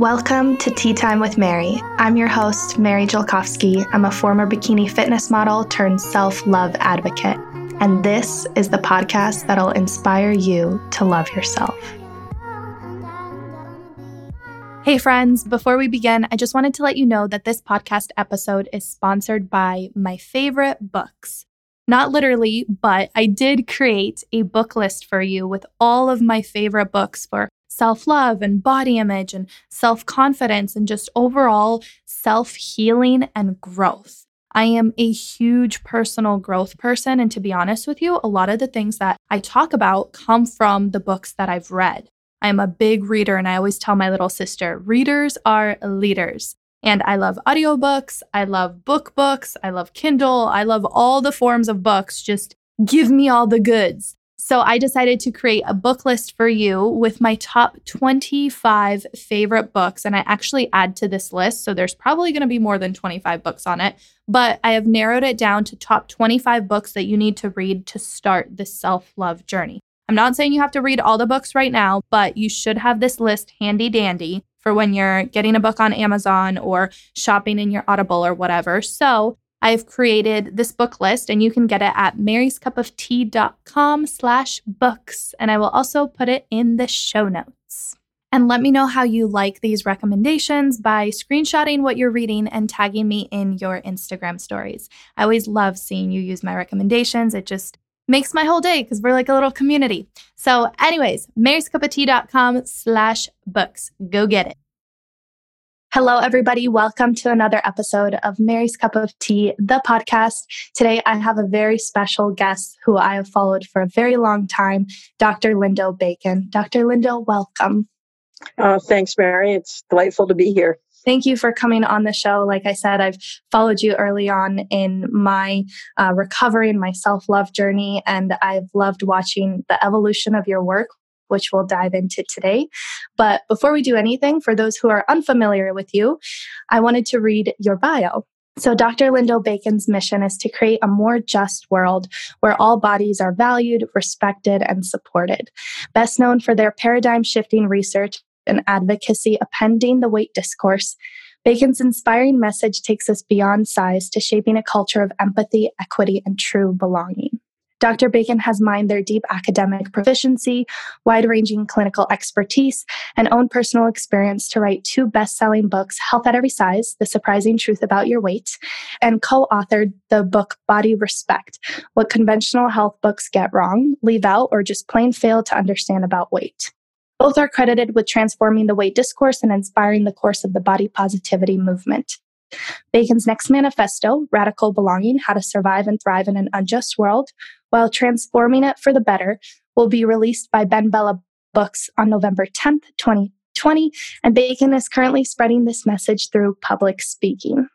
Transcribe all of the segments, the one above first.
Welcome to Tea Time with Mary. I'm your host, Mary Jelkovsky. I'm a former bikini fitness model turned self love advocate. And this is the podcast that'll inspire you to love yourself. Hey, friends, before we begin, I just wanted to let you know that this podcast episode is sponsored by my favorite books. Not literally, but I did create a book list for you with all of my favorite books for self love and body image and self confidence and just overall self healing and growth. I am a huge personal growth person. And to be honest with you, a lot of the things that I talk about come from the books that I've read. I'm a big reader, and I always tell my little sister readers are leaders. And I love audiobooks, I love book books, I love Kindle, I love all the forms of books. Just give me all the goods. So I decided to create a book list for you with my top 25 favorite books. And I actually add to this list. So there's probably going to be more than 25 books on it, but I have narrowed it down to top 25 books that you need to read to start this self love journey. I'm not saying you have to read all the books right now, but you should have this list handy dandy for when you're getting a book on Amazon or shopping in your Audible or whatever. So I've created this book list and you can get it at maryscupoftea.com slash books. And I will also put it in the show notes. And let me know how you like these recommendations by screenshotting what you're reading and tagging me in your Instagram stories. I always love seeing you use my recommendations. It just makes my whole day because we're like a little community. So, anyways, maryscupoftea.com slash books. Go get it. Hello, everybody. Welcome to another episode of Mary's Cup of Tea, the podcast. Today, I have a very special guest who I have followed for a very long time, Dr. Lindo Bacon. Dr. Lindo, welcome. Uh, thanks, Mary. It's delightful to be here. Thank you for coming on the show. Like I said, I've followed you early on in my uh, recovery and my self love journey, and I've loved watching the evolution of your work, which we'll dive into today. But before we do anything, for those who are unfamiliar with you, I wanted to read your bio. So, Dr. Lindo Bacon's mission is to create a more just world where all bodies are valued, respected, and supported. Best known for their paradigm shifting research and advocacy appending the weight discourse, Bacon's inspiring message takes us beyond size to shaping a culture of empathy, equity, and true belonging. Dr. Bacon has mined their deep academic proficiency, wide ranging clinical expertise, and own personal experience to write two best selling books Health at Every Size The Surprising Truth About Your Weight, and co authored the book Body Respect What Conventional Health Books Get Wrong, Leave Out, or Just Plain Fail to Understand About Weight. Both are credited with transforming the weight discourse and inspiring the course of the body positivity movement. Bacon's next manifesto, Radical Belonging How to Survive and Thrive in an Unjust World, while transforming it for the better, will be released by BenBella Books on November 10th, 2020. And Bacon is currently spreading this message through public speaking.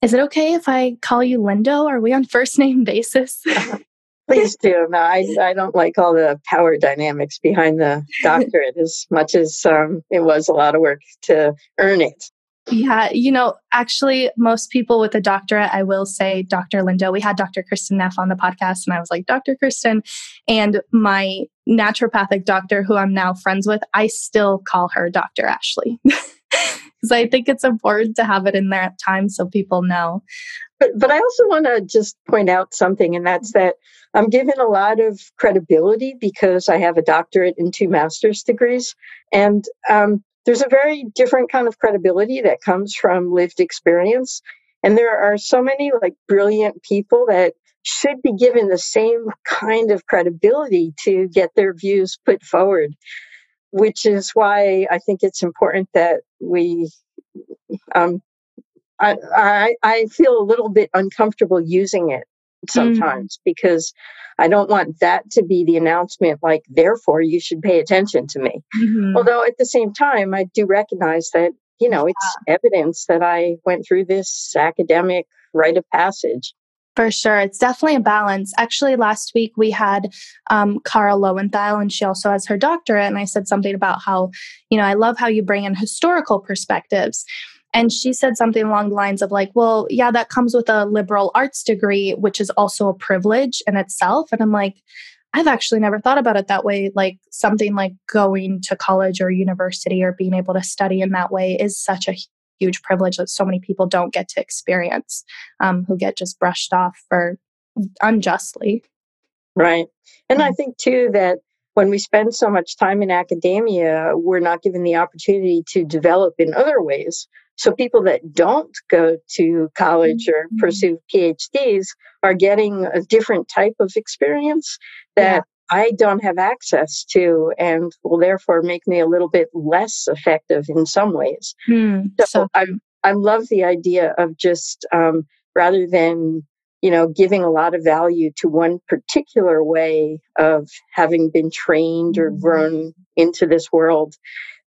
Is it okay if I call you Lindo? Are we on first name basis? Please do. No, I, I don't like all the power dynamics behind the doctorate as much as um, it was a lot of work to earn it. Yeah, you know, actually, most people with a doctorate, I will say Dr. Lindo. We had Dr. Kristin Neff on the podcast, and I was like, Dr. Kristin. And my naturopathic doctor, who I'm now friends with, I still call her Dr. Ashley. Because I think it's important to have it in there at times so people know. But, but I also want to just point out something, and that's that I'm given a lot of credibility because I have a doctorate and two master's degrees. And um, there's a very different kind of credibility that comes from lived experience. And there are so many like brilliant people that should be given the same kind of credibility to get their views put forward, which is why I think it's important that we. Um, I, I, I feel a little bit uncomfortable using it. Sometimes mm. because I don't want that to be the announcement, like, therefore, you should pay attention to me. Mm-hmm. Although at the same time, I do recognize that, you know, it's yeah. evidence that I went through this academic rite of passage. For sure. It's definitely a balance. Actually, last week we had um, Carl Lowenthal, and she also has her doctorate. And I said something about how, you know, I love how you bring in historical perspectives. And she said something along the lines of, like, well, yeah, that comes with a liberal arts degree, which is also a privilege in itself. And I'm like, I've actually never thought about it that way. Like something like going to college or university or being able to study in that way is such a huge privilege that so many people don't get to experience, um, who get just brushed off for unjustly. Right. And I mm-hmm. think too that when we spend so much time in academia, we're not given the opportunity to develop in other ways. So people that don't go to college or mm-hmm. pursue PhDs are getting a different type of experience that yeah. I don't have access to and will therefore make me a little bit less effective in some ways. Mm, so, so I, I love the idea of just um, rather than you know giving a lot of value to one particular way of having been trained or mm-hmm. grown into this world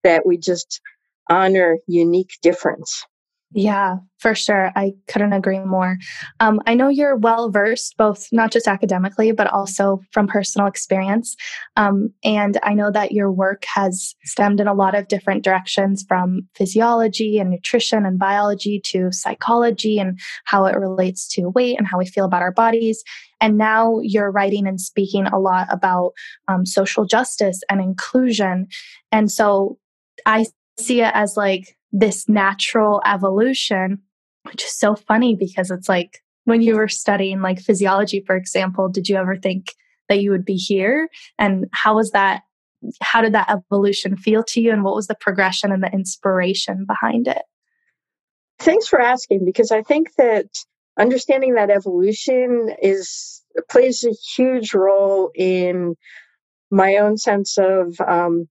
that we just honor unique difference yeah, for sure. I couldn't agree more. Um, I know you're well versed, both not just academically, but also from personal experience. Um, and I know that your work has stemmed in a lot of different directions from physiology and nutrition and biology to psychology and how it relates to weight and how we feel about our bodies. And now you're writing and speaking a lot about um, social justice and inclusion. And so I see it as like this natural evolution, which is so funny because it's like when you were studying like physiology, for example, did you ever think that you would be here? And how was that? How did that evolution feel to you? And what was the progression and the inspiration behind it? Thanks for asking because I think that understanding that evolution is plays a huge role in my own sense of um,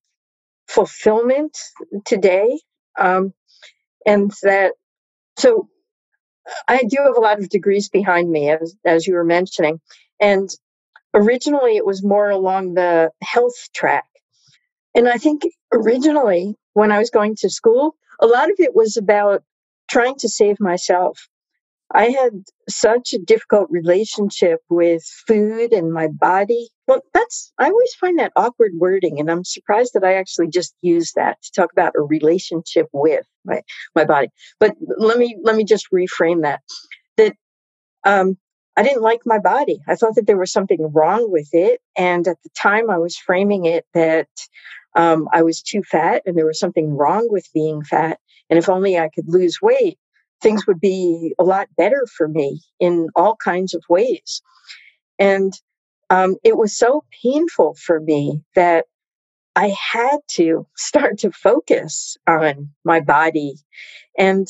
fulfillment today um, and that, so I do have a lot of degrees behind me, as, as you were mentioning. And originally it was more along the health track. And I think originally when I was going to school, a lot of it was about trying to save myself. I had such a difficult relationship with food and my body. Well, that's, I always find that awkward wording, and I'm surprised that I actually just use that to talk about a relationship with my, my body. But let me, let me just reframe that. That, um, I didn't like my body. I thought that there was something wrong with it. And at the time, I was framing it that um, I was too fat and there was something wrong with being fat. And if only I could lose weight, things would be a lot better for me in all kinds of ways. And um, it was so painful for me that I had to start to focus on my body. And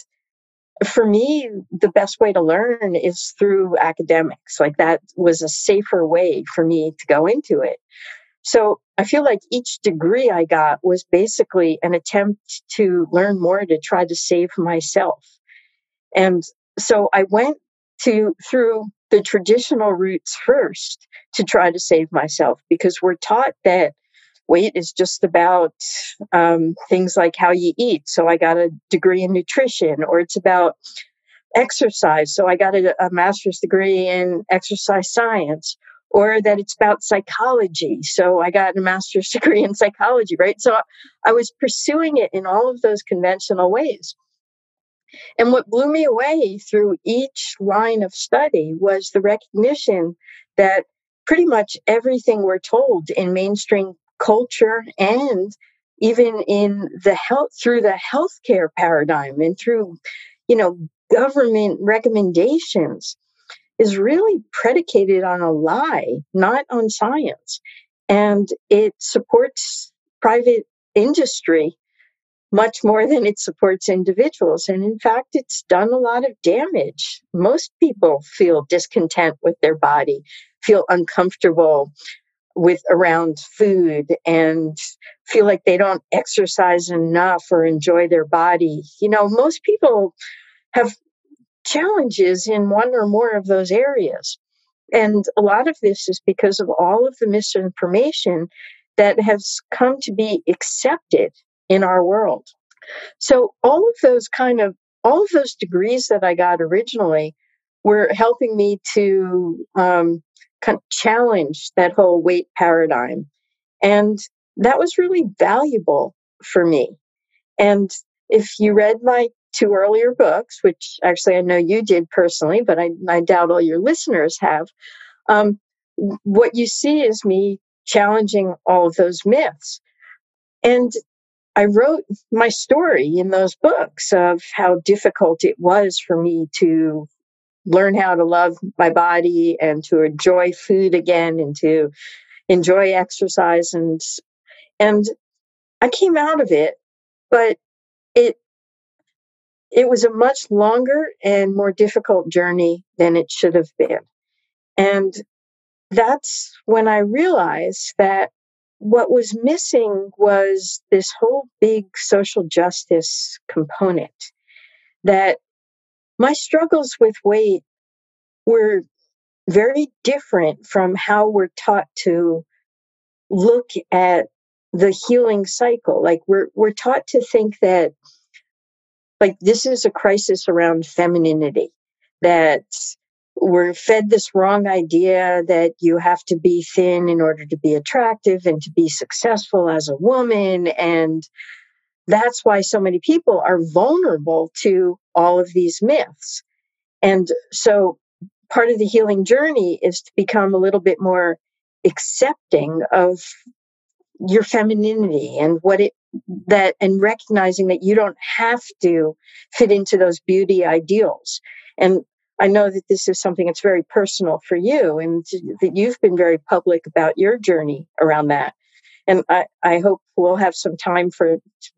for me, the best way to learn is through academics. Like that was a safer way for me to go into it. So I feel like each degree I got was basically an attempt to learn more to try to save myself. And so I went to through the traditional routes first to try to save myself because we're taught that weight is just about um, things like how you eat. So I got a degree in nutrition, or it's about exercise. So I got a, a master's degree in exercise science, or that it's about psychology. So I got a master's degree in psychology, right? So I was pursuing it in all of those conventional ways. And what blew me away through each line of study was the recognition that pretty much everything we're told in mainstream culture and even in the health through the healthcare paradigm and through you know government recommendations is really predicated on a lie not on science. And it supports private industry much more than it supports individuals. And in fact, it's done a lot of damage. Most people feel discontent with their body, feel uncomfortable with around food and feel like they don't exercise enough or enjoy their body. You know, most people have challenges in one or more of those areas. And a lot of this is because of all of the misinformation that has come to be accepted in our world. So all of those kind of all of those degrees that I got originally were helping me to um, kind of challenge that whole weight paradigm, and that was really valuable for me. And if you read my two earlier books, which actually I know you did personally, but I, I doubt all your listeners have, um, what you see is me challenging all of those myths. And I wrote my story in those books of how difficult it was for me to learn how to love my body and to enjoy food again and to enjoy exercise and and I came out of it but it it was a much longer and more difficult journey than it should have been. And that's when I realized that what was missing was this whole big social justice component that my struggles with weight were very different from how we're taught to look at the healing cycle. Like we're we're taught to think that like this is a crisis around femininity that we're fed this wrong idea that you have to be thin in order to be attractive and to be successful as a woman. And that's why so many people are vulnerable to all of these myths. And so part of the healing journey is to become a little bit more accepting of your femininity and what it that and recognizing that you don't have to fit into those beauty ideals. And i know that this is something that's very personal for you and that you've been very public about your journey around that and i i hope we'll have some time for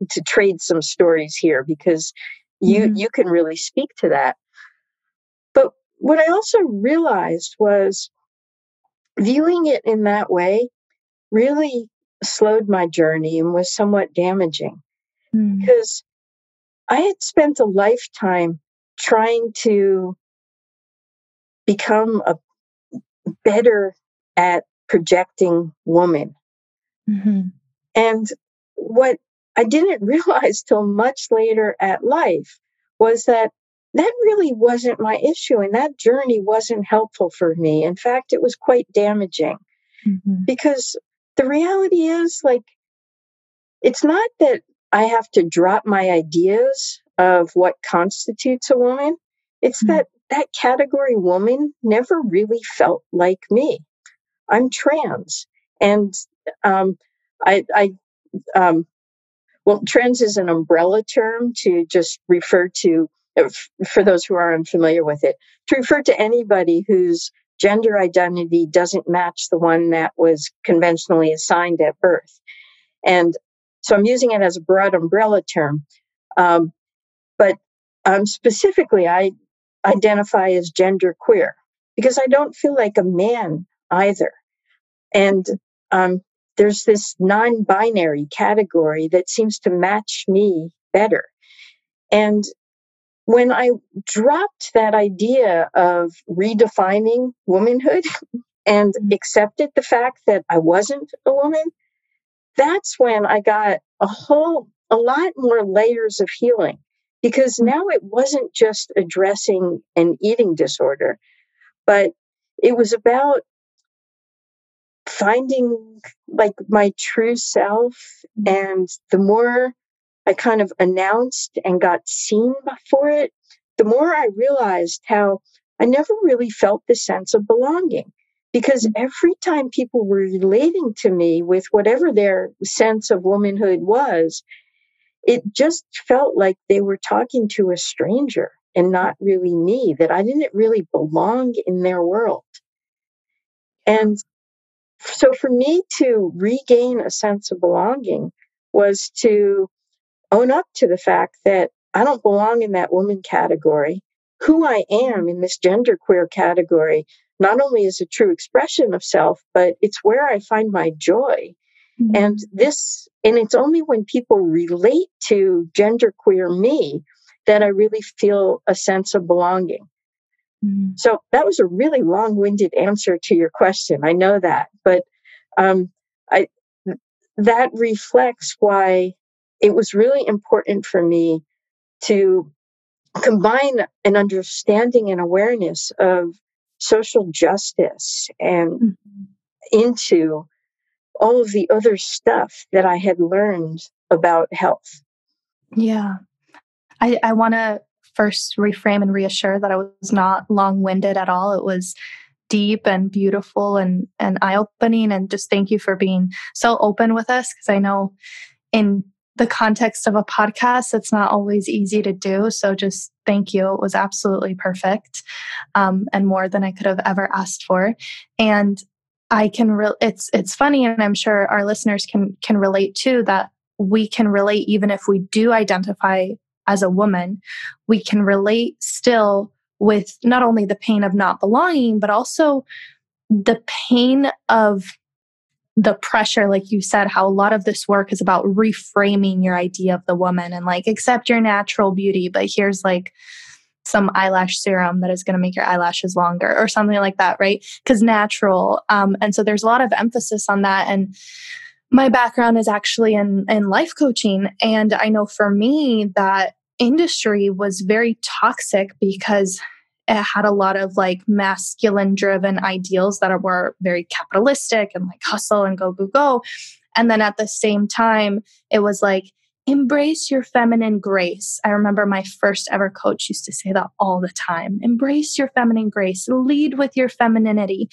to trade some stories here because you mm-hmm. you can really speak to that but what i also realized was viewing it in that way really slowed my journey and was somewhat damaging mm. because I had spent a lifetime trying to become a better at projecting woman. Mm-hmm. And what I didn't realize till much later at life was that that really wasn't my issue and that journey wasn't helpful for me. In fact, it was quite damaging mm-hmm. because the reality is like it's not that I have to drop my ideas of what constitutes a woman. It's mm-hmm. that that category woman never really felt like me. I'm trans, and um, I, I um, well, trans is an umbrella term to just refer to, uh, for those who are unfamiliar with it, to refer to anybody whose gender identity doesn't match the one that was conventionally assigned at birth. And so I'm using it as a broad umbrella term. Um, but um, specifically, I identify as gender queer because I don't feel like a man either. And um, there's this non binary category that seems to match me better. And when I dropped that idea of redefining womanhood and mm-hmm. accepted the fact that I wasn't a woman, that's when I got a whole, a lot more layers of healing because mm. now it wasn't just addressing an eating disorder, but it was about finding like my true self. Mm. And the more I kind of announced and got seen for it, the more I realized how I never really felt the sense of belonging. Because mm. every time people were relating to me with whatever their sense of womanhood was, it just felt like they were talking to a stranger and not really me, that I didn't really belong in their world. And so for me to regain a sense of belonging was to own up to the fact that I don't belong in that woman category. Who I am in this genderqueer category not only is a true expression of self, but it's where I find my joy. Mm-hmm. And this, and it's only when people relate to genderqueer me that I really feel a sense of belonging. Mm-hmm. So that was a really long winded answer to your question. I know that, but um, I, that reflects why it was really important for me to combine an understanding and awareness of social justice and mm-hmm. into all of the other stuff that I had learned about health. Yeah. I, I want to first reframe and reassure that I was not long winded at all. It was deep and beautiful and, and eye opening. And just thank you for being so open with us because I know in the context of a podcast, it's not always easy to do. So just thank you. It was absolutely perfect um, and more than I could have ever asked for. And I can re- it's it's funny, and I'm sure our listeners can can relate too that we can relate even if we do identify as a woman, we can relate still with not only the pain of not belonging, but also the pain of the pressure, like you said, how a lot of this work is about reframing your idea of the woman and like accept your natural beauty, but here's like some eyelash serum that is going to make your eyelashes longer or something like that, right? Because natural. Um, and so there's a lot of emphasis on that. And my background is actually in, in life coaching. And I know for me, that industry was very toxic because it had a lot of like masculine driven ideals that were very capitalistic and like hustle and go, go, go. And then at the same time, it was like, embrace your feminine grace. I remember my first ever coach used to say that all the time embrace your feminine grace, lead with your femininity.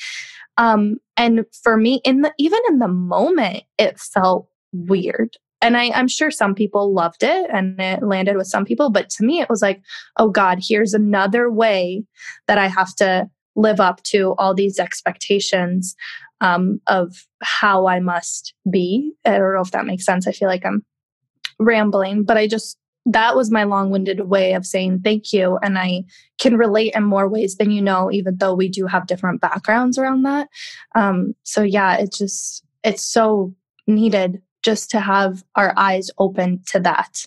Um, and for me, in the even in the moment, it felt weird. And I, I'm sure some people loved it and it landed with some people, but to me, it was like, oh God, here's another way that I have to live up to all these expectations um, of how I must be. I don't know if that makes sense. I feel like I'm rambling, but I just, that was my long winded way of saying thank you. And I can relate in more ways than you know, even though we do have different backgrounds around that. Um, so, yeah, it's just, it's so needed just to have our eyes open to that.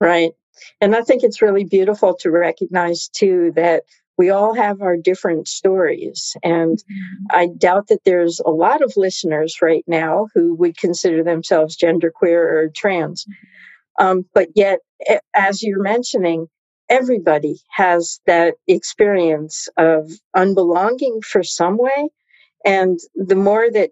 Right. And I think it's really beautiful to recognize too that we all have our different stories. And mm-hmm. I doubt that there's a lot of listeners right now who would consider themselves genderqueer or trans. Mm-hmm. Um, but yet, as you're mentioning, everybody has that experience of unbelonging for some way. And the more that,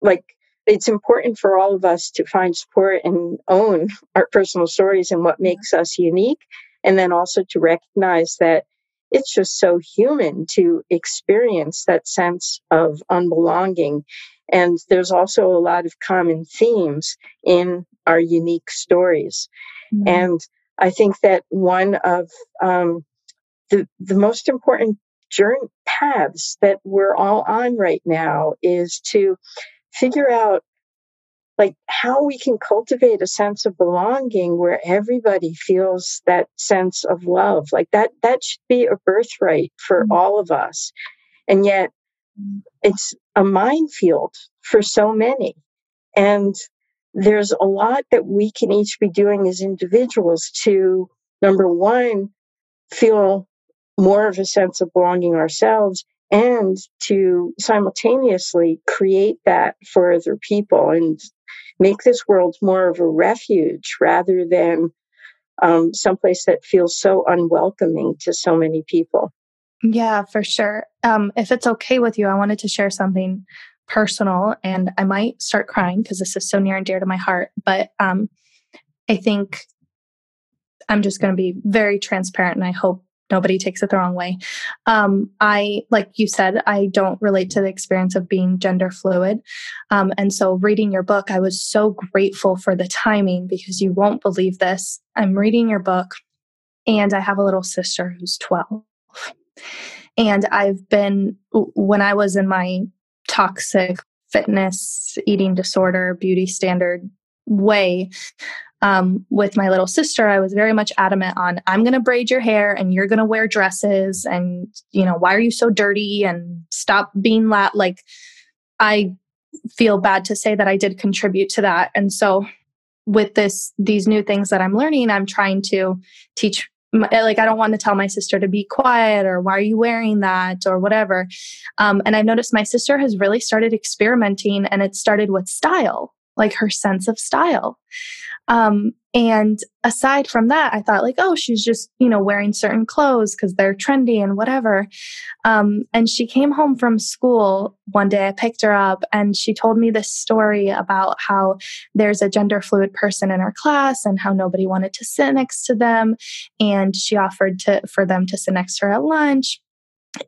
like, it's important for all of us to find support and own our personal stories and what makes us unique. And then also to recognize that it's just so human to experience that sense of unbelonging. And there's also a lot of common themes in our unique stories. Mm-hmm. And I think that one of um, the, the most important journey paths that we're all on right now is to figure out like how we can cultivate a sense of belonging where everybody feels that sense of love like that that should be a birthright for mm-hmm. all of us and yet it's a minefield for so many and there's a lot that we can each be doing as individuals to number one feel more of a sense of belonging ourselves and to simultaneously create that for other people and make this world more of a refuge rather than um, someplace that feels so unwelcoming to so many people. Yeah, for sure. Um, if it's okay with you, I wanted to share something personal and I might start crying because this is so near and dear to my heart. But um, I think I'm just going to be very transparent and I hope nobody takes it the wrong way. Um, I, like you said, I don't relate to the experience of being gender fluid. Um, and so, reading your book, I was so grateful for the timing because you won't believe this. I'm reading your book, and I have a little sister who's 12. And I've been, when I was in my toxic fitness, eating disorder, beauty standard way, um, with my little sister, I was very much adamant on I'm going to braid your hair and you're going to wear dresses. And, you know, why are you so dirty? And stop being la- like, I feel bad to say that I did contribute to that. And so, with this, these new things that I'm learning, I'm trying to teach like i don't want to tell my sister to be quiet or why are you wearing that or whatever um, and i've noticed my sister has really started experimenting and it started with style like her sense of style um, and aside from that, I thought like, oh, she's just, you know, wearing certain clothes because they're trendy and whatever. Um, and she came home from school one day. I picked her up and she told me this story about how there's a gender fluid person in her class and how nobody wanted to sit next to them. And she offered to for them to sit next to her at lunch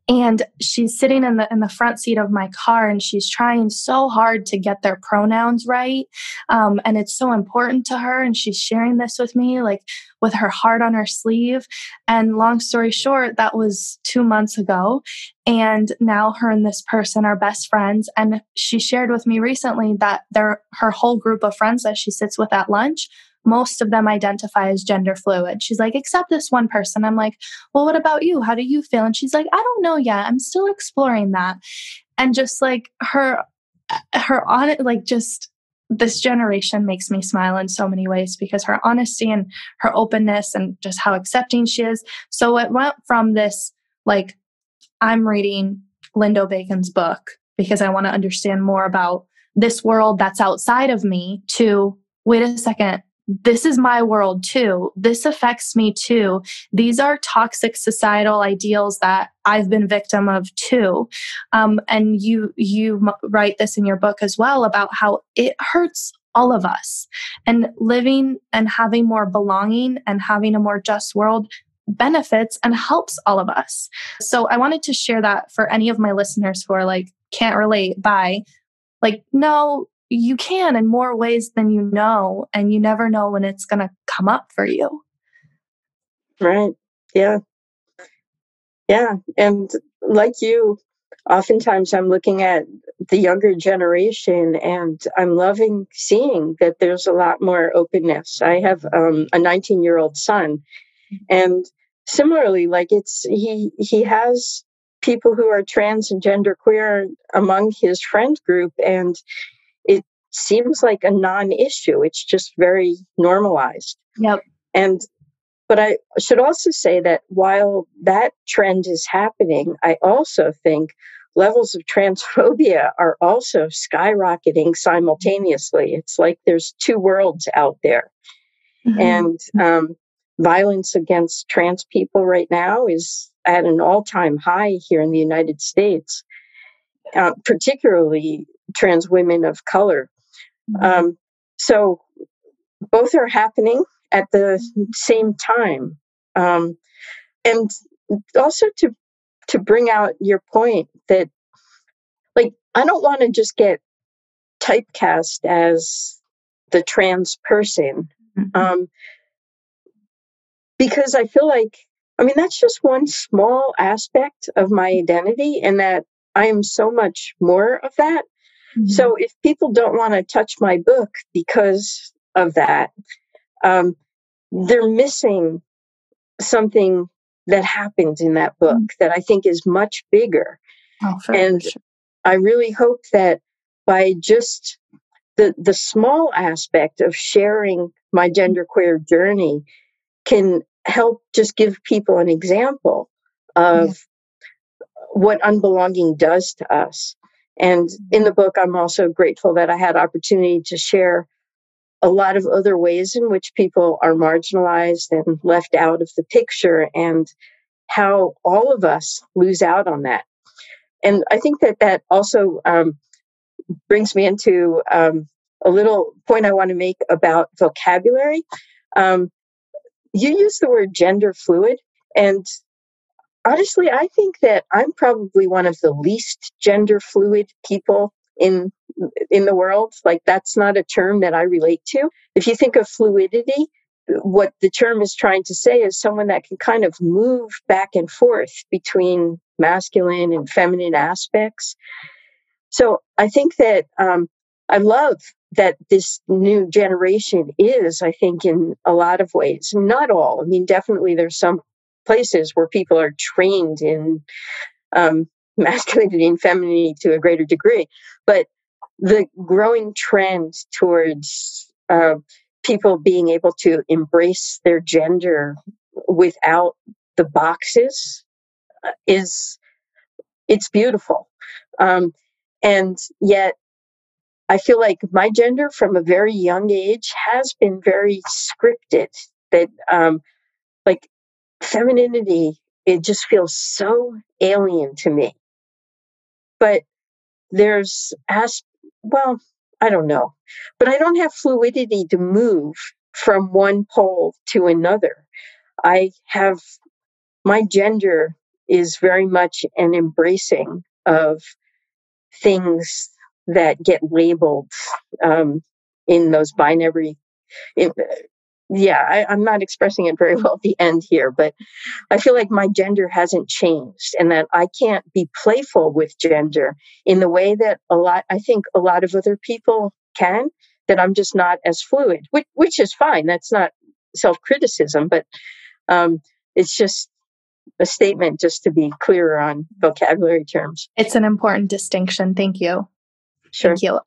and she's sitting in the in the front seat of my car and she's trying so hard to get their pronouns right um, and it's so important to her and she's sharing this with me like with her heart on her sleeve. And long story short that was two months ago and now her and this person are best friends. And she shared with me recently that their her whole group of friends that she sits with at lunch most of them identify as gender fluid. She's like, except this one person. I'm like, well, what about you? How do you feel? And she's like, I don't know yet. I'm still exploring that. And just like her, her on it, like just this generation makes me smile in so many ways because her honesty and her openness and just how accepting she is. So it went from this, like, I'm reading Lindo Bacon's book because I want to understand more about this world that's outside of me to wait a second this is my world too. This affects me too. These are toxic societal ideals that I've been victim of too. Um, and you you write this in your book as well about how it hurts all of us. And living and having more belonging and having a more just world benefits and helps all of us. So I wanted to share that for any of my listeners who are like can't relate by like no you can in more ways than you know and you never know when it's going to come up for you. Right. Yeah. Yeah and like you oftentimes i'm looking at the younger generation and i'm loving seeing that there's a lot more openness. I have um, a 19 year old son and similarly like it's he he has people who are trans and gender queer among his friend group and seems like a non-issue. It's just very normalized. Yep. And but i should also say that while that trend is happening i also think levels of transphobia are also skyrocketing simultaneously. It's like there's two worlds out there. Mm-hmm. and um, violence against trans people right now is at an all-time high here in the united states uh, particularly trans women of color. Um, so both are happening at the same time. Um, and also to to bring out your point that like I don't want to just get typecast as the trans person. Mm-hmm. Um, because I feel like I mean that's just one small aspect of my identity and that I am so much more of that. Mm-hmm. So if people don't want to touch my book because of that, um, they're missing something that happens in that book mm-hmm. that I think is much bigger. Oh, and sure. I really hope that by just the the small aspect of sharing my genderqueer journey can help just give people an example of yeah. what unbelonging does to us. And in the book, I'm also grateful that I had opportunity to share a lot of other ways in which people are marginalized and left out of the picture and how all of us lose out on that. And I think that that also um, brings me into um, a little point I want to make about vocabulary. Um, you use the word gender fluid, and honestly, I think that I'm probably one of the least gender fluid people in in the world. Like that's not a term that I relate to. If you think of fluidity, what the term is trying to say is someone that can kind of move back and forth between masculine and feminine aspects. So I think that um, I love that this new generation is, I think, in a lot of ways, not all. I mean, definitely there's some places where people are trained in um, masculinity and femininity to a greater degree. But the growing trend towards uh, people being able to embrace their gender without the boxes uh, is it's beautiful um, and yet i feel like my gender from a very young age has been very scripted that um, like femininity, it just feels so alien to me. But there's as well, I don't know, but I don't have fluidity to move from one pole to another. I have my gender is very much an embracing of things that get labeled um, in those binary. In, yeah, I, am not expressing it very well at the end here, but I feel like my gender hasn't changed and that I can't be playful with gender in the way that a lot, I think a lot of other people can, that I'm just not as fluid, which, which is fine. That's not self criticism, but um, it's just a statement just to be clearer on vocabulary terms. It's an important distinction. Thank you. Sure. Thank you.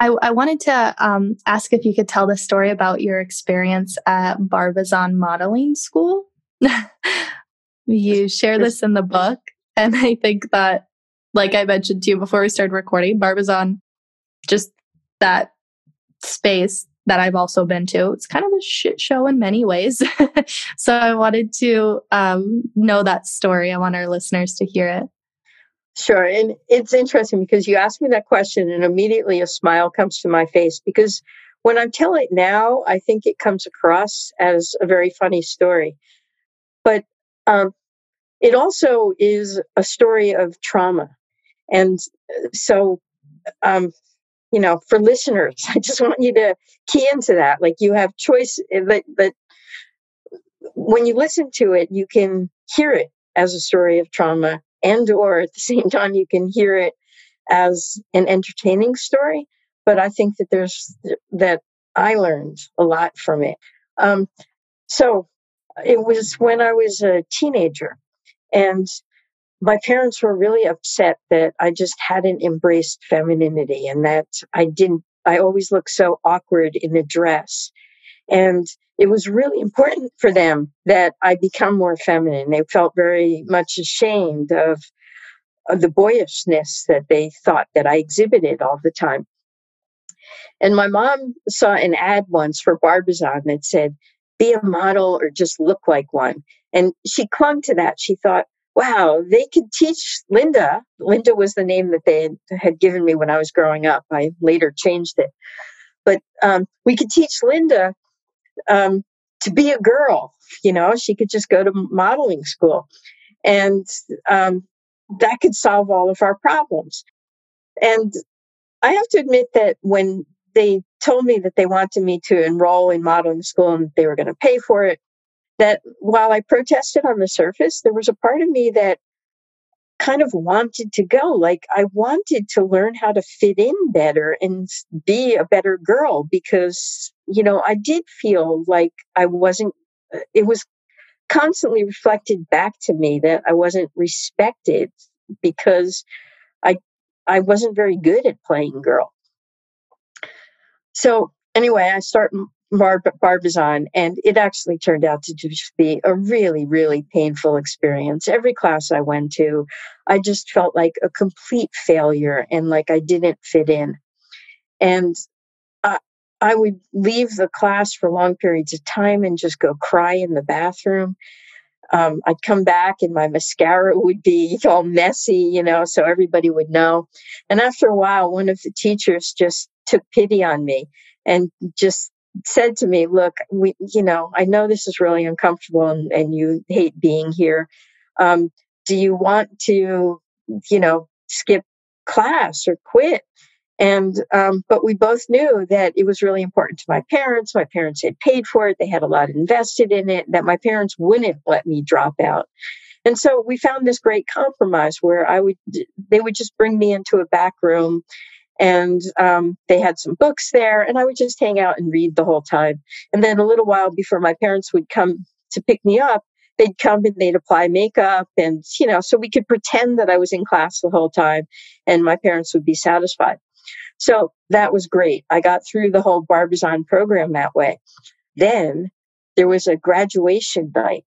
I, I wanted to um, ask if you could tell the story about your experience at Barbizon Modeling School. you share this in the book, and I think that, like I mentioned to you before we started recording, Barbizon, just that space that I've also been to. It's kind of a shit show in many ways. so I wanted to um, know that story. I want our listeners to hear it. Sure. And it's interesting because you asked me that question and immediately a smile comes to my face because when I tell it now, I think it comes across as a very funny story. But um, it also is a story of trauma. And uh, so, um, you know, for listeners, I just want you to key into that. Like you have choice, but, but when you listen to it, you can hear it as a story of trauma and or at the same time you can hear it as an entertaining story but i think that there's that i learned a lot from it. Um, so it was when i was a teenager and my parents were really upset that i just hadn't embraced femininity and that i didn't i always looked so awkward in a dress and it was really important for them that I become more feminine. They felt very much ashamed of, of the boyishness that they thought that I exhibited all the time. And my mom saw an ad once for Barbizon that said, be a model or just look like one. And she clung to that. She thought, wow, they could teach Linda. Linda was the name that they had given me when I was growing up. I later changed it. But um, we could teach Linda um, to be a girl. You know, she could just go to modeling school, and um, that could solve all of our problems. And I have to admit that when they told me that they wanted me to enroll in modeling school and they were going to pay for it, that while I protested on the surface, there was a part of me that kind of wanted to go. Like I wanted to learn how to fit in better and be a better girl because, you know, I did feel like I wasn't, uh, it was constantly reflected back to me that I wasn't respected because I, I wasn't very good at playing girl. So anyway, I start Bar- Barbizon, and it actually turned out to just be a really, really painful experience. Every class I went to, I just felt like a complete failure and like I didn't fit in. And I, would leave the class for long periods of time and just go cry in the bathroom. Um, I'd come back and my mascara would be all messy, you know, so everybody would know. And after a while, one of the teachers just took pity on me and just said to me, look, we, you know, I know this is really uncomfortable and, and you hate being here. Um, do you want to, you know, skip class or quit? And, um, but we both knew that it was really important to my parents. My parents had paid for it. They had a lot invested in it that my parents wouldn't let me drop out. And so we found this great compromise where I would, they would just bring me into a back room and um, they had some books there and i would just hang out and read the whole time and then a little while before my parents would come to pick me up they'd come and they'd apply makeup and you know so we could pretend that i was in class the whole time and my parents would be satisfied so that was great. I got through the whole barbizon program that way. Then there was a graduation night.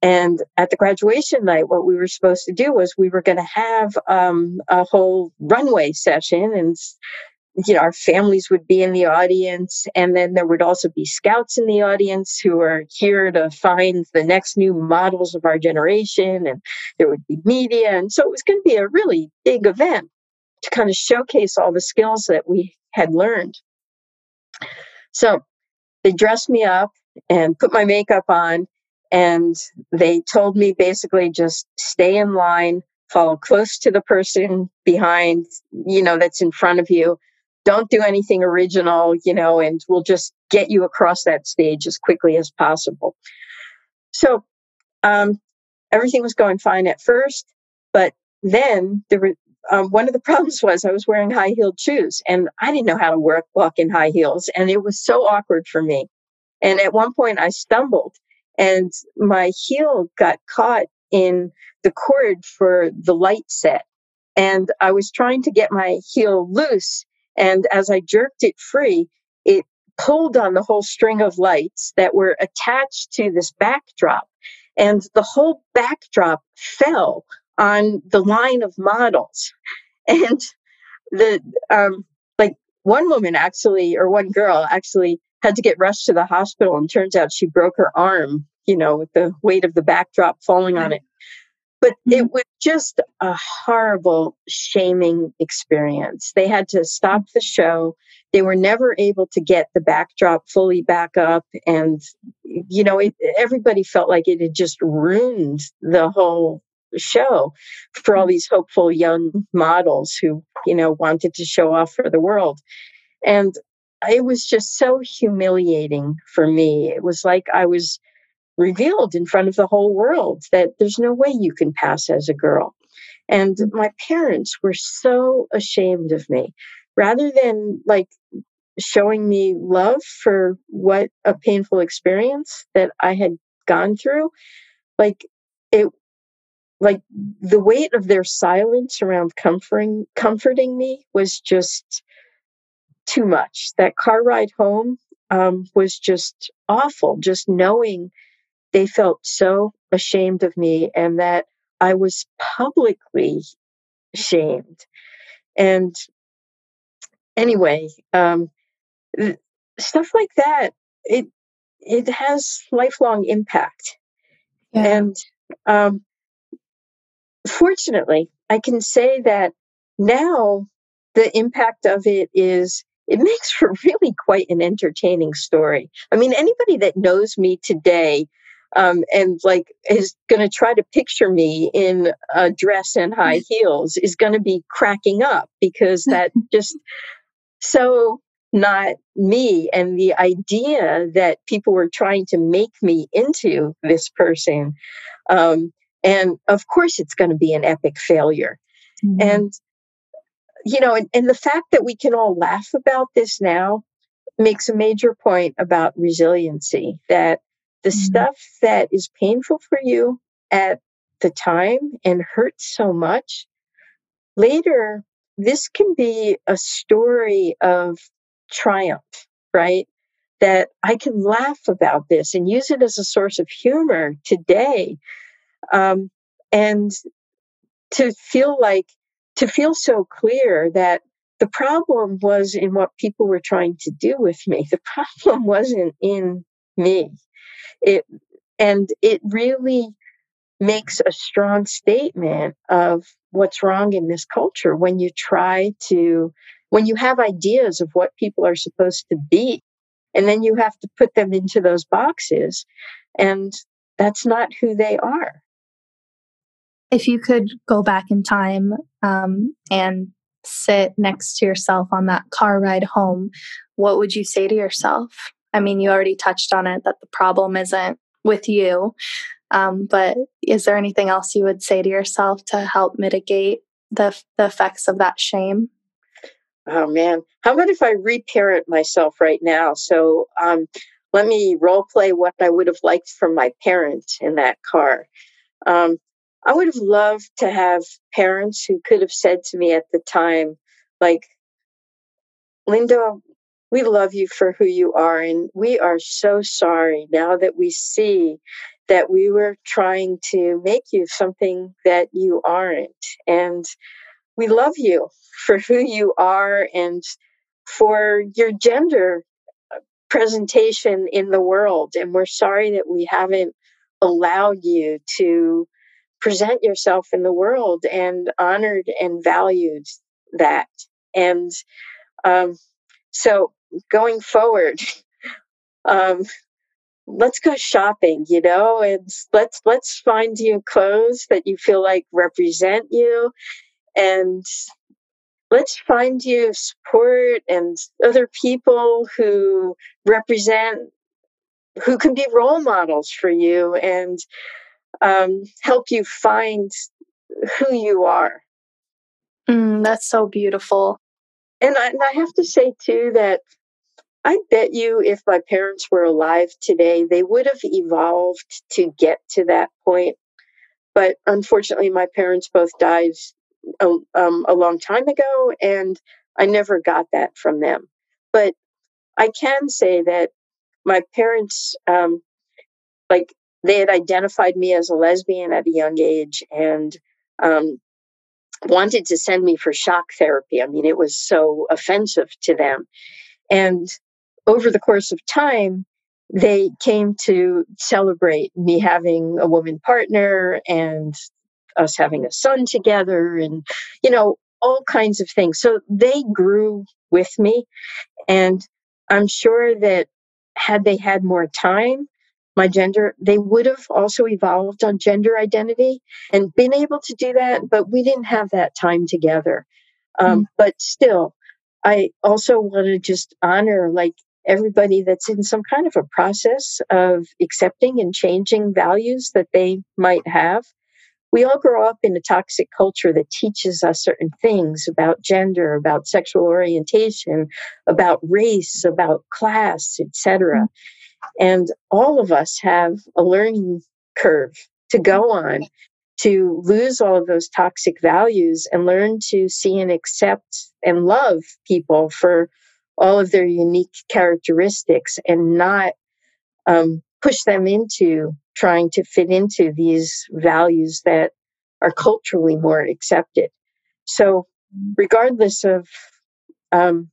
And at the graduation night, what we were supposed to do was we were going to have um, a whole runway session, and you know our families would be in the audience, and then there would also be scouts in the audience who are here to find the next new models of our generation, and there would be media, and so it was going to be a really big event to kind of showcase all the skills that we had learned. So they dressed me up and put my makeup on And they told me basically just stay in line, follow close to the person behind, you know, that's in front of you. Don't do anything original, you know, and we'll just get you across that stage as quickly as possible. So um, everything was going fine at first, but then there were um, one of the problems was I was wearing high heeled shoes and I didn't know how to work, walk in high heels. And it was so awkward for me. And at one point I stumbled and my heel got caught in the cord for the light set. And I was trying to get my heel loose. And as I jerked it free, it pulled on the whole string of lights that were attached to this backdrop. And the whole backdrop fell on the line of models. And the, um, like one woman actually, or one girl actually had to get rushed to the hospital. And turns out she broke her arm, you know, with the weight of the backdrop falling on it. But it mm-hmm. was just a horrible, shaming experience. They had to stop the show. They were never able to get the backdrop fully back up. And, you know, it, everybody felt like it had just ruined the whole show for all mm-hmm. these hopeful young models who, you know, wanted to show off for the world. And it was just so humiliating for me. It was like I was revealed in front of the whole world that there's no way you can pass as a girl. And mm-hmm. my parents were so ashamed of me. Rather than like showing me love for what a painful experience that I had gone through, like it like the weight of their silence around comforting comforting me was just too much. That car ride home um, was just awful. Just knowing they felt so ashamed of me and that I was publicly shamed. And anyway, um, stuff like that, it it has lifelong impact. Yeah. And um, fortunately, I can say that now the impact of it is it makes for really quite an entertaining story. I mean, anybody that knows me today um, and like is going to try to picture me in a dress and high heels is going to be cracking up because that just so not me and the idea that people were trying to make me into this person um, and of course, it's going to be an epic failure. Mm-hmm. And, you know, and, and the fact that we can all laugh about this now makes a major point about resiliency that the mm-hmm. stuff that is painful for you at the time and hurts so much, later, this can be a story of triumph, right? That I can laugh about this and use it as a source of humor today um, and to feel like to feel so clear that the problem was in what people were trying to do with me. The problem wasn't in me. It and it really makes a strong statement of what's wrong in this culture when you try to when you have ideas of what people are supposed to be and then you have to put them into those boxes and that's not who they are if you could go back in time um, and sit next to yourself on that car ride home, what would you say to yourself? I mean, you already touched on it that the problem isn't with you, um, but is there anything else you would say to yourself to help mitigate the, the effects of that shame? Oh man, how about if I reparent myself right now? So um, let me role play what I would have liked from my parents in that car. Um, I would have loved to have parents who could have said to me at the time, like, Linda, we love you for who you are, and we are so sorry now that we see that we were trying to make you something that you aren't. And we love you for who you are and for your gender uh, presentation in the world. And we're sorry that we haven't allowed you to present yourself in the world and honored and valued that. And um, so going forward, um, let's go shopping, you know, and let's let's find you clothes that you feel like represent you and let's find you support and other people who represent who can be role models for you and um, help you find who you are. Mm, that's so beautiful. And I, and I have to say, too, that I bet you if my parents were alive today, they would have evolved to get to that point. But unfortunately, my parents both died a, um, a long time ago, and I never got that from them. But I can say that my parents, um, like, they had identified me as a lesbian at a young age and um, wanted to send me for shock therapy. I mean, it was so offensive to them. And over the course of time, they came to celebrate me having a woman partner and us having a son together and, you know, all kinds of things. So they grew with me. And I'm sure that had they had more time, my gender, they would have also evolved on gender identity and been able to do that, but we didn't have that time together. Um, mm. But still, I also want to just honor like everybody that's in some kind of a process of accepting and changing values that they might have. We all grow up in a toxic culture that teaches us certain things about gender, about sexual orientation, about race, about class, etc. And all of us have a learning curve to go on to lose all of those toxic values and learn to see and accept and love people for all of their unique characteristics and not um, push them into trying to fit into these values that are culturally more accepted. So, regardless of, um,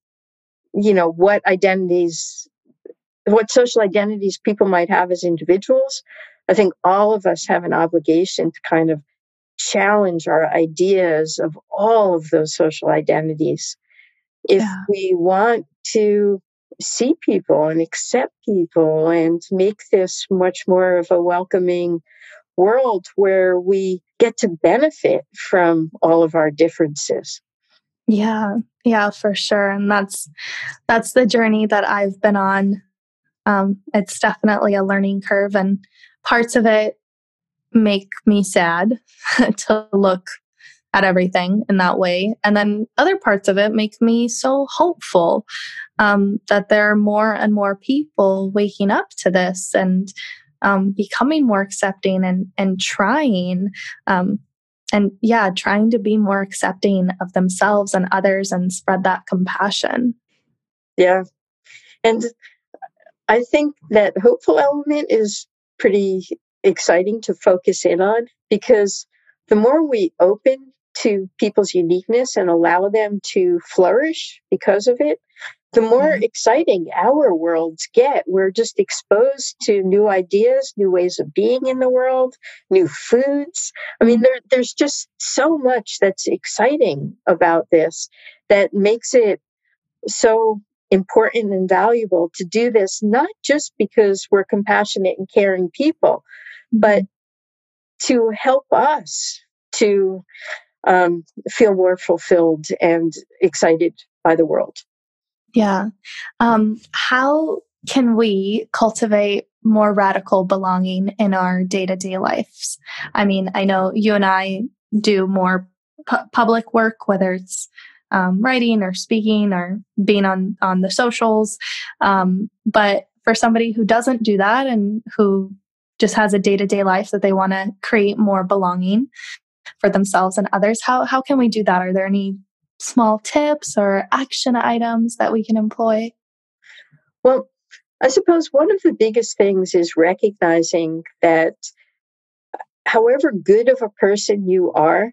you know, what identities, what social identities people might have as individuals, I think all of us have an obligation to kind of challenge our ideas of all of those social identities. If yeah. we want to see people and accept people and make this much more of a welcoming world where we get to benefit from all of our differences. Yeah, yeah, for sure. And that's that's the journey that I've been on. Um, it's definitely a learning curve, and parts of it make me sad to look at everything in that way. And then other parts of it make me so hopeful um, that there are more and more people waking up to this and um, becoming more accepting and, and trying. Um, and yeah, trying to be more accepting of themselves and others and spread that compassion. Yeah. And I think that hopeful element is pretty exciting to focus in on because the more we open to people's uniqueness and allow them to flourish because of it, the more mm-hmm. exciting our worlds get. We're just exposed to new ideas, new ways of being in the world, new foods. I mean, there, there's just so much that's exciting about this that makes it so important and valuable to do this, not just because we're compassionate and caring people, but mm-hmm. to help us to um, feel more fulfilled and excited by the world. Yeah. Um, how can we cultivate more radical belonging in our day to day lives? I mean, I know you and I do more pu- public work, whether it's um, writing or speaking or being on on the socials. Um, but for somebody who doesn't do that and who just has a day to day life that they want to create more belonging, for themselves and others. How, how can we do that? Are there any small tips or action items that we can employ? Well, I suppose one of the biggest things is recognizing that however good of a person you are,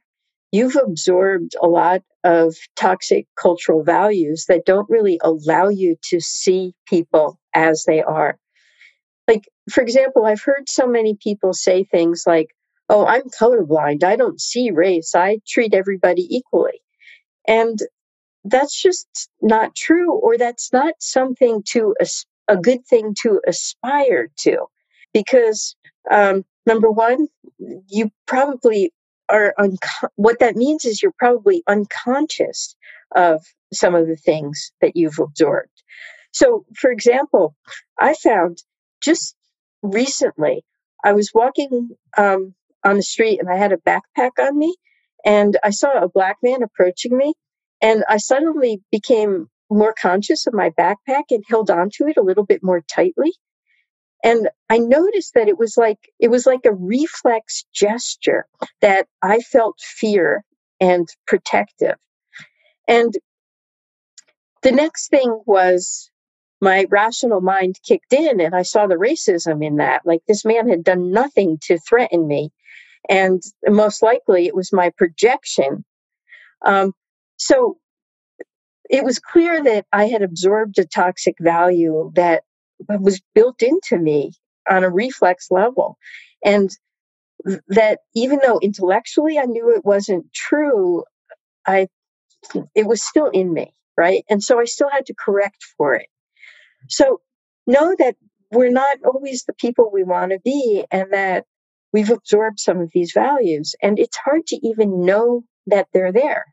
you've absorbed a lot of toxic cultural values that don't really allow you to see people as they are. Like, for example, I've heard so many people say things like, oh, I'm colorblind. I don't see race. I treat everybody equally. And that's just not true, or that's not something to a, good thing to aspire to. because um, number one, you probably are unco- what that means is you're probably unconscious of some of the things that you've absorbed. So, for example, I found just recently I was walking um, on the street and I had a backpack on me, and I saw a black man approaching me, and I suddenly became more conscious of my backpack and held onto it a little bit more tightly. And I noticed that it was like it was like a reflex gesture that I felt fear and protective. And the next thing was my rational mind kicked in and I saw the racism in that. Like this man had done nothing to threaten me. And most likely it was my projection. Um, so it was clear that I had absorbed a toxic value that was built into me on a reflex level. And that even though intellectually I knew it wasn't true, I it was still in me, right? And so I still had to correct for it. So know that we're not always the people we want to be and that we've absorbed some of these values. And it's hard to even know that they're there.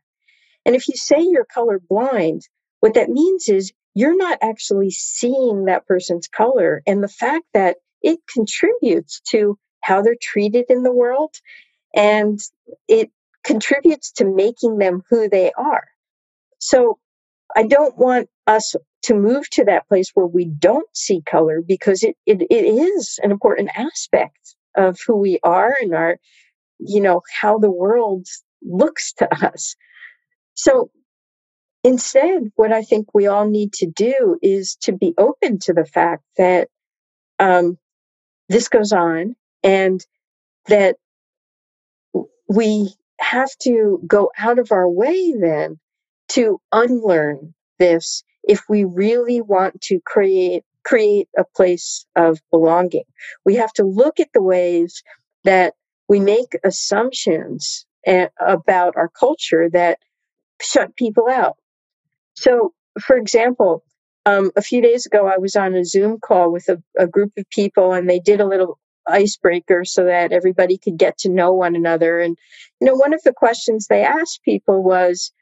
And if you say you're colorblind, what that means is you're not actually seeing that person's color. And the fact that it contributes to how they're treated in the world and it contributes to making them who they are. So I don't want us to move to that place where we don't see color because it, it, it is an important aspect of who we are and our, you know, how the world looks to us. So instead, what I think we all need to do is to be open to the fact that um, this goes on and that we have to go out of our way then to unlearn this if we really want to create create a place of belonging. We have to look at the ways that we make assumptions about our culture that shut people out. So, for example, um, a few days ago, I was on a Zoom call with a, a group of people, and they did a little icebreaker so that everybody could get to know one another. And, you know, one of the questions they asked people was,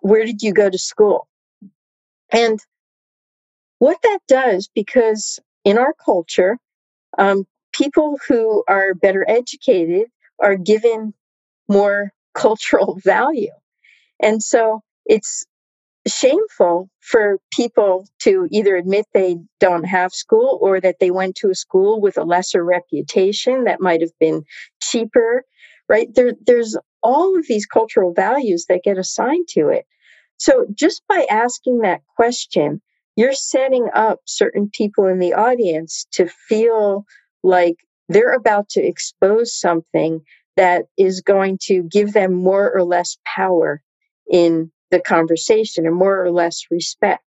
Where did you go to school? And what that does, because in our culture, um, people who are better educated are given more cultural value. And so it's shameful for people to either admit they don't have school or that they went to a school with a lesser reputation that might have been cheaper right? There there's all of these cultural values that get assigned to it. So just by asking that question you're setting up certain people in the audience to feel like they're about to expose something that is going to give them more or less power in the conversation and more or less respect.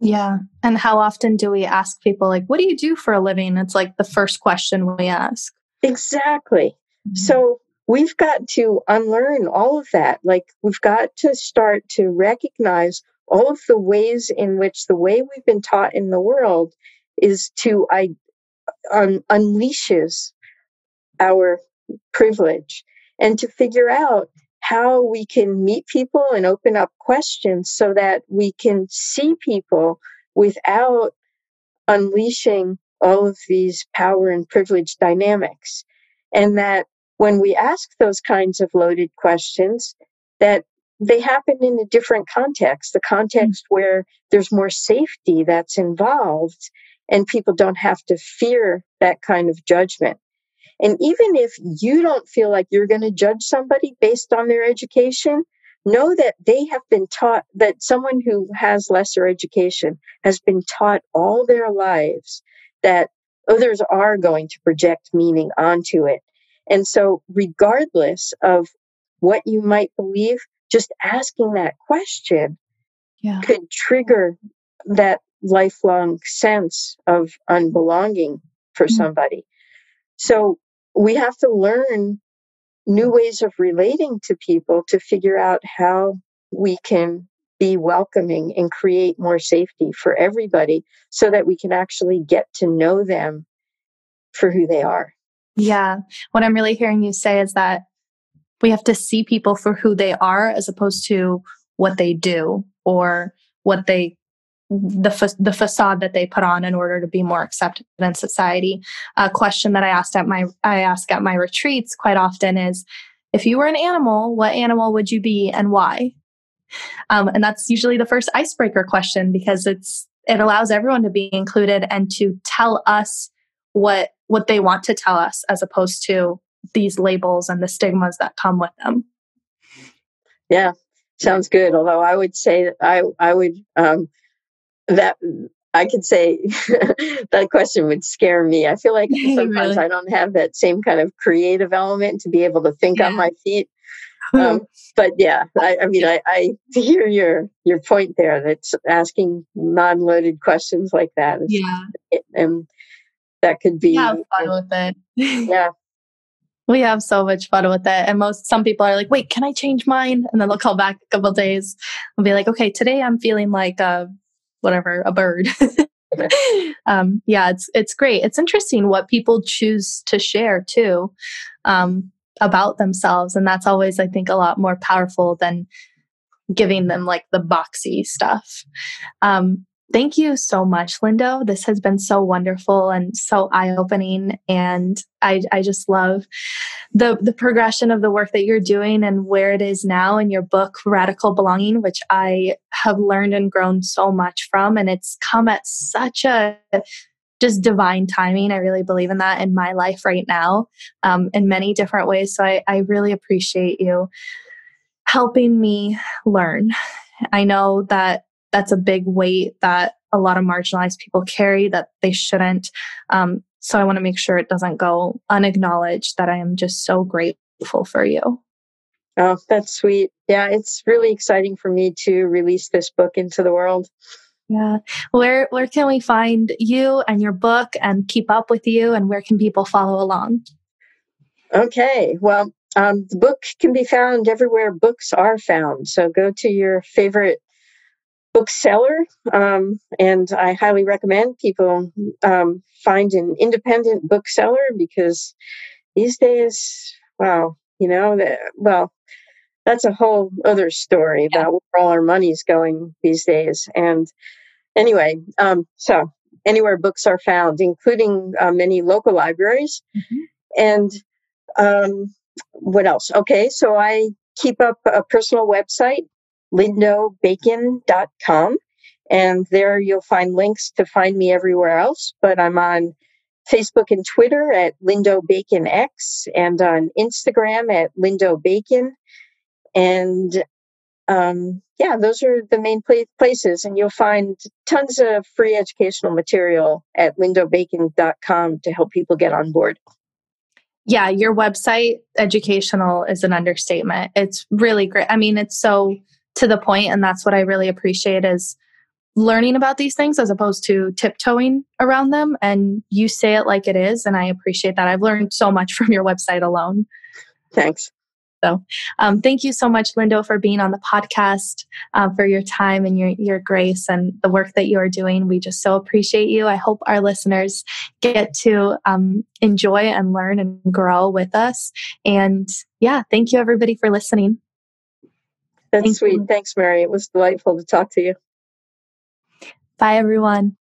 Yeah. And how often do we ask people, like, what do you do for a living? It's like the first question we ask. Exactly. Mm-hmm. So we've got to unlearn all of that. Like, we've got to start to recognize all of the ways in which the way we've been taught in the world is to I, un, unleashes our privilege and to figure out how we can meet people and open up questions so that we can see people without unleashing all of these power and privilege dynamics. And that when we ask those kinds of loaded questions, that they happen in a different context, the context mm-hmm. where there's more safety that's involved and people don't have to fear that kind of judgment. And even if you don't feel like you're going to judge somebody based on their education, know that they have been taught that someone who has lesser education has been taught all their lives that others are going to project meaning onto it. And so, regardless of what you might believe, just asking that question yeah. could trigger that lifelong sense of unbelonging for mm-hmm. somebody. So we have to learn new ways of relating to people to figure out how we can be welcoming and create more safety for everybody so that we can actually get to know them for who they are. Yeah. What I'm really hearing you say is that we have to see people for who they are as opposed to what they do or what they the fa- the facade that they put on in order to be more accepted in society. A question that I asked at my I ask at my retreats quite often is, if you were an animal, what animal would you be and why? Um, and that's usually the first icebreaker question because it's it allows everyone to be included and to tell us what what they want to tell us as opposed to these labels and the stigmas that come with them. Yeah, sounds good. Although I would say that I I would um, that I could say that question would scare me. I feel like sometimes really? I don't have that same kind of creative element to be able to think yeah. on my feet. Um, but yeah, I, I mean, I, I, hear your your point there. That's asking non-loaded questions like that. Yeah, and um, that could be have fun with it. yeah, we have so much fun with it. And most some people are like, "Wait, can I change mine?" And then they'll call back a couple days and be like, "Okay, today I'm feeling like a whatever, a bird." um, yeah, it's it's great. It's interesting what people choose to share too um, about themselves, and that's always, I think, a lot more powerful than giving them like the boxy stuff. Um, Thank you so much, Lindo. This has been so wonderful and so eye opening. And I, I just love the, the progression of the work that you're doing and where it is now in your book, Radical Belonging, which I have learned and grown so much from. And it's come at such a just divine timing. I really believe in that in my life right now um, in many different ways. So I, I really appreciate you helping me learn. I know that that's a big weight that a lot of marginalized people carry that they shouldn't. Um, so I want to make sure it doesn't go unacknowledged that I am just so grateful for you. Oh, that's sweet. Yeah, it's really exciting for me to release this book into the world. Yeah. Where where can we find you and your book and keep up with you and where can people follow along? Okay. Well, um, the book can be found everywhere books are found. So go to your favorite bookseller, um, and I highly recommend people um, find an independent bookseller because these days, wow, you know, the, well, that's a whole other story about where all our money's going these days. And anyway, um, so anywhere books are found, including uh, many local libraries. Mm-hmm. And um, what else? Okay, so I keep up a personal website lindobacon.com. And there you'll find links to find me everywhere else. But I'm on Facebook and Twitter at Lindo Bacon X and on Instagram at Lindo Bacon. And um, yeah, those are the main places. And you'll find tons of free educational material at lindobacon.com to help people get on board. Yeah, your website, educational, is an understatement. It's really great. I mean, it's so to the point and that's what i really appreciate is learning about these things as opposed to tiptoeing around them. And you say it like it is and i appreciate that. I've learned so much from your website alone. Thanks. So um, thank you so much lindo for being on the podcast uh, for your time and your, your grace and the work that you are doing. We just so appreciate you. I hope our listeners get to um, enjoy and learn and grow with us. And yeah thank you everybody for listening that's Thank sweet. You. Thanks, Mary. It was delightful to talk to you. Bye, everyone.